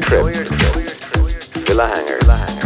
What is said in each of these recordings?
Trip. Villa Hanger.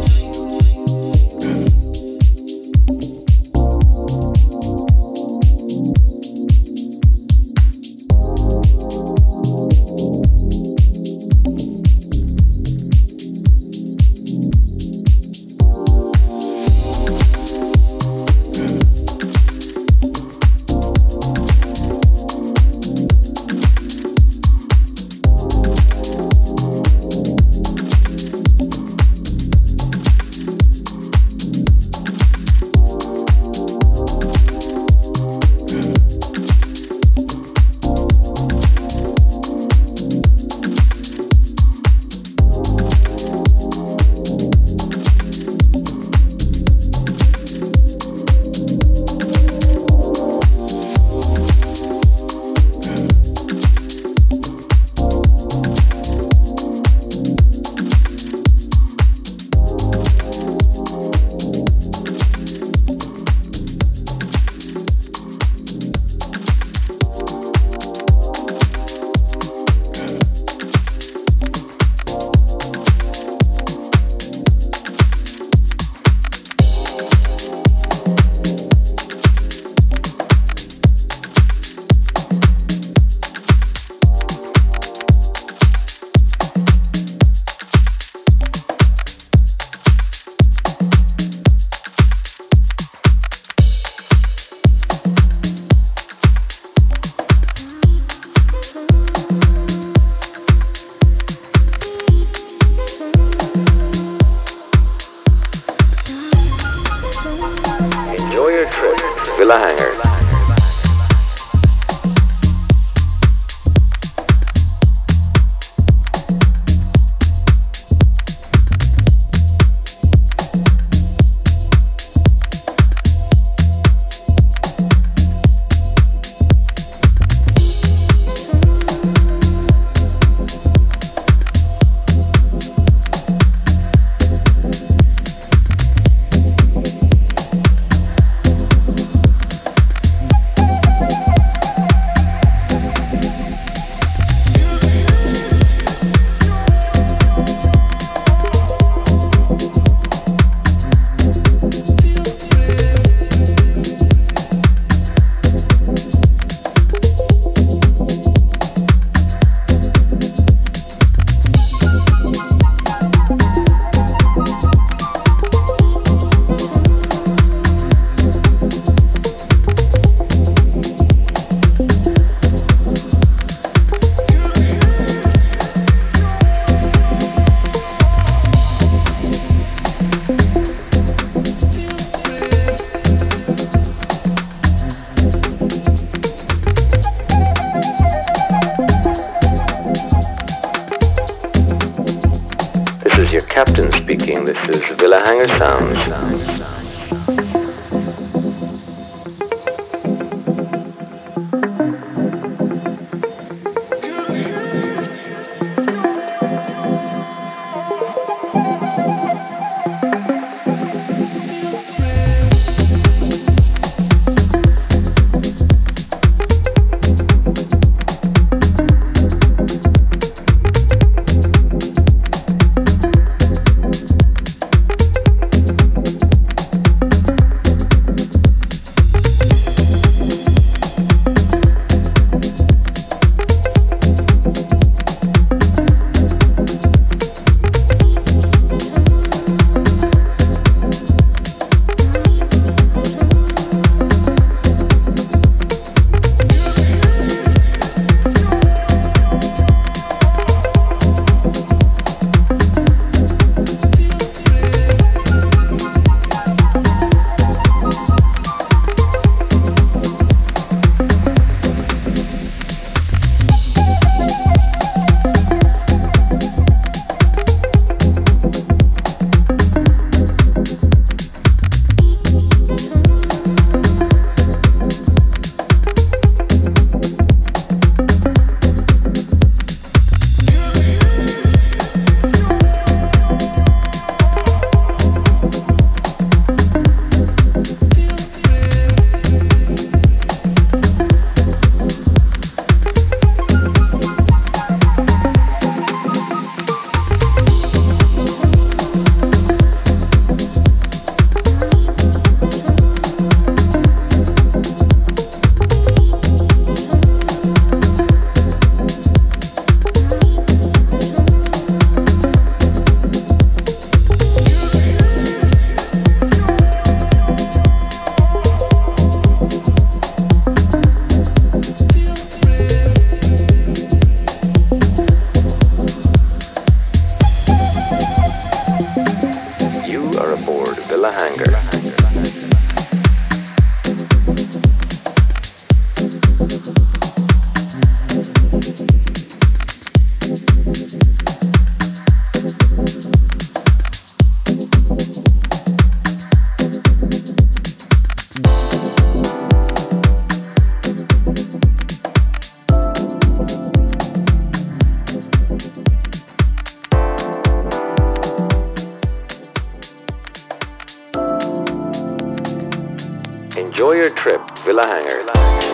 Enjoy your trip, Villa Hanger.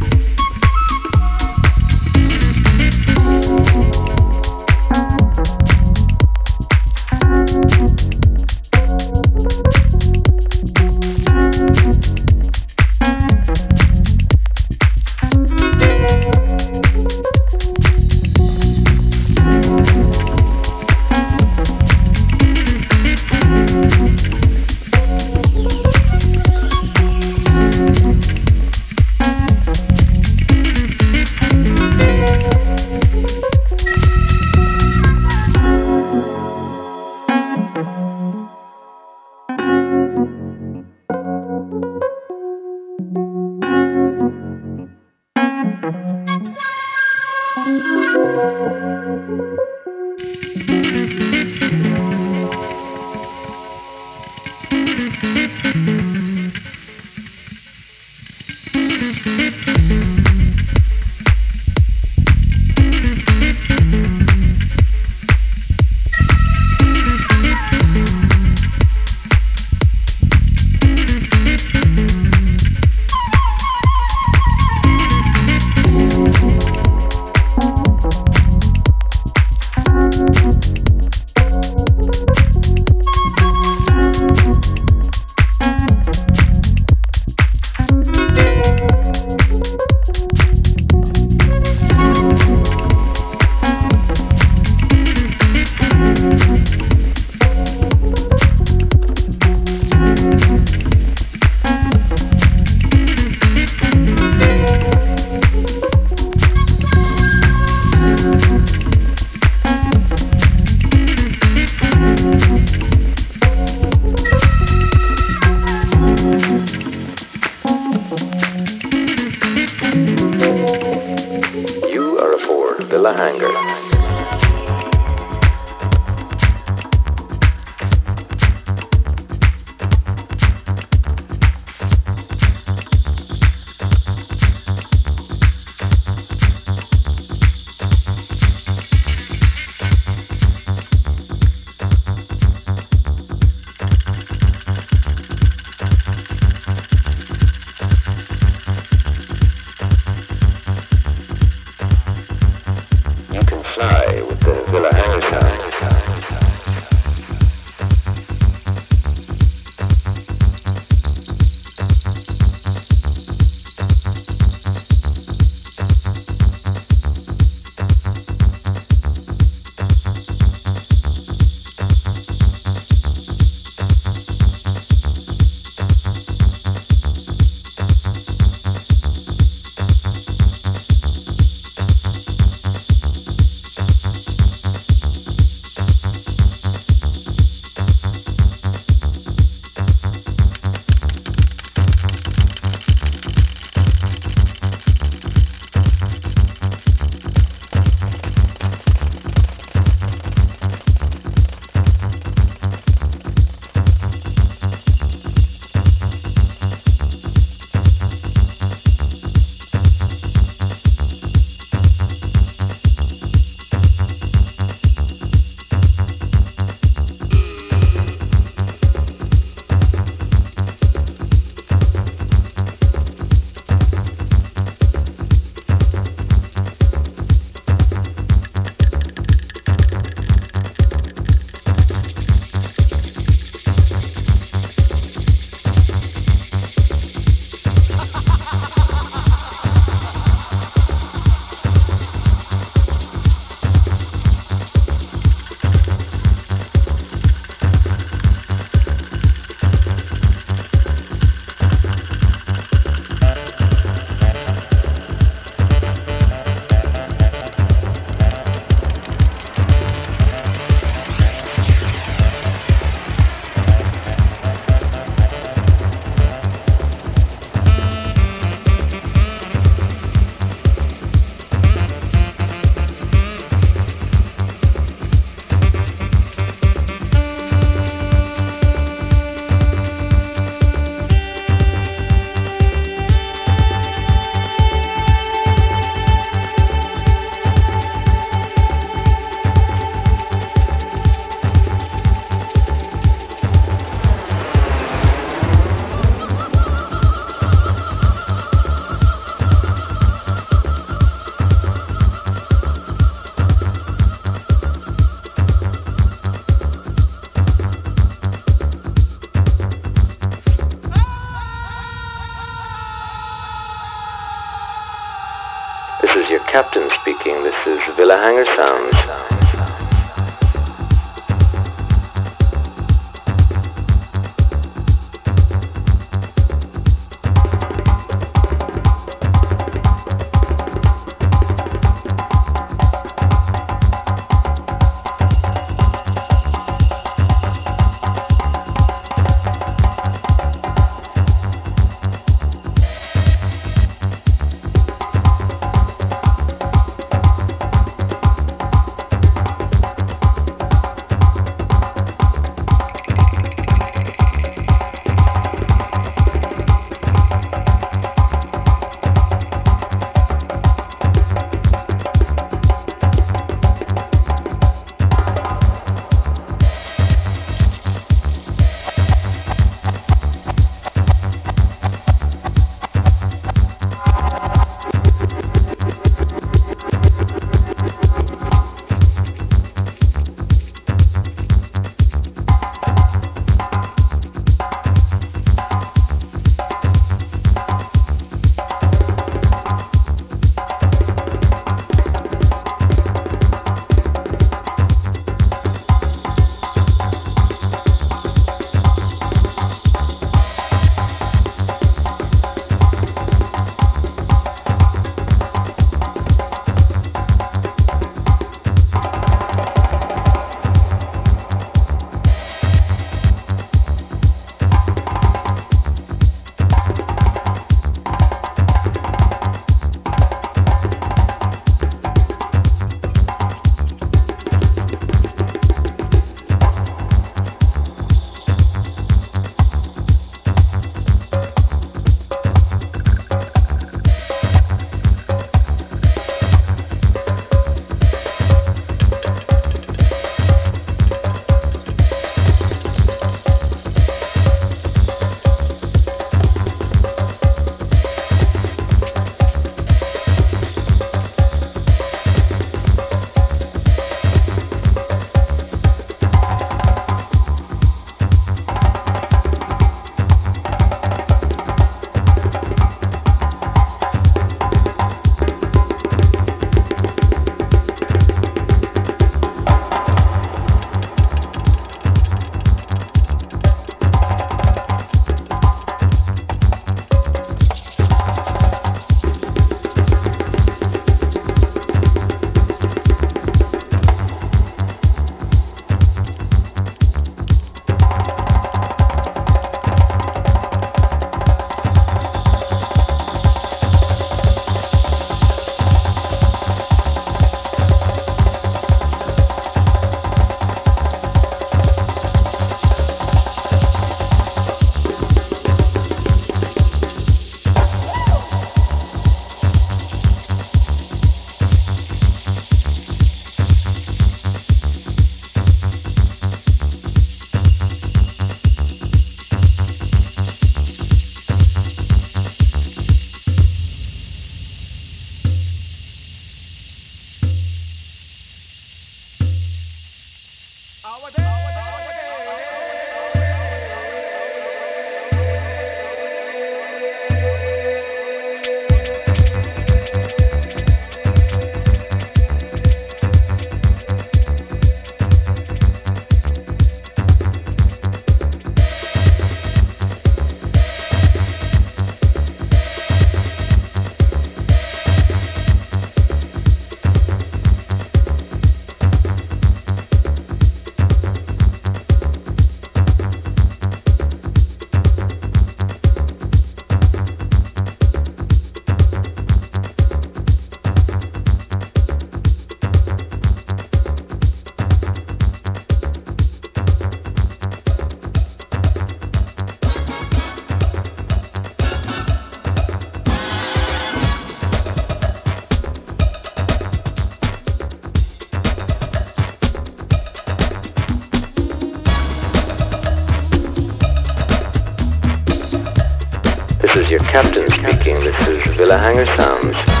Camina Hanger se